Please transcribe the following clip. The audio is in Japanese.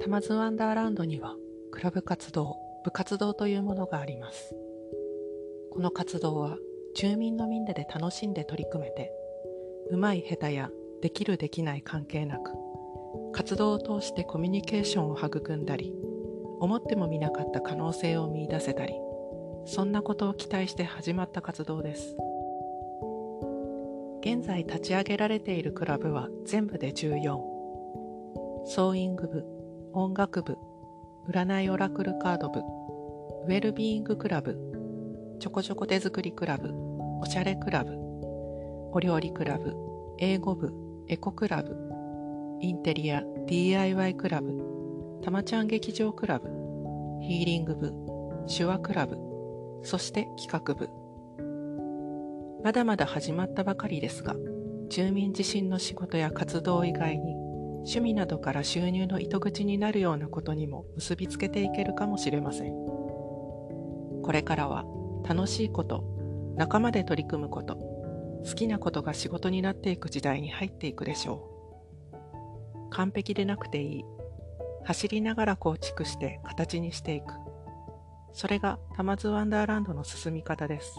タマズワンダーランドにはクラブ活動、部活動というものがあります。この活動は住民のみんなで楽しんで取り組めて、うまい下手やできるできない関係なく、活動を通してコミュニケーションを育んだり、思ってもみなかった可能性を見出せたり、そんなことを期待して始まった活動です。現在立ち上げられているクラブは全部で14。ソーイング部、音楽部、占いオラクルカード部、ウェルビーイングクラブ、ちょこちょこ手作りクラブ、おしゃれクラブ、お料理クラブ、英語部、エコクラブ、インテリア DIY クラブ、たまちゃん劇場クラブ、ヒーリング部、手話クラブ、そして企画部。まだまだ始まったばかりですが、住民自身の仕事や活動以外に趣味などから収入の糸口になるようなことにも結びつけていけるかもしれません。これからは楽しいこと、仲間で取り組むこと、好きなことが仕事になっていく時代に入っていくでしょう。完璧でなくていい。走りながら構築して形にしていく。それがタマズワンダーランドの進み方です。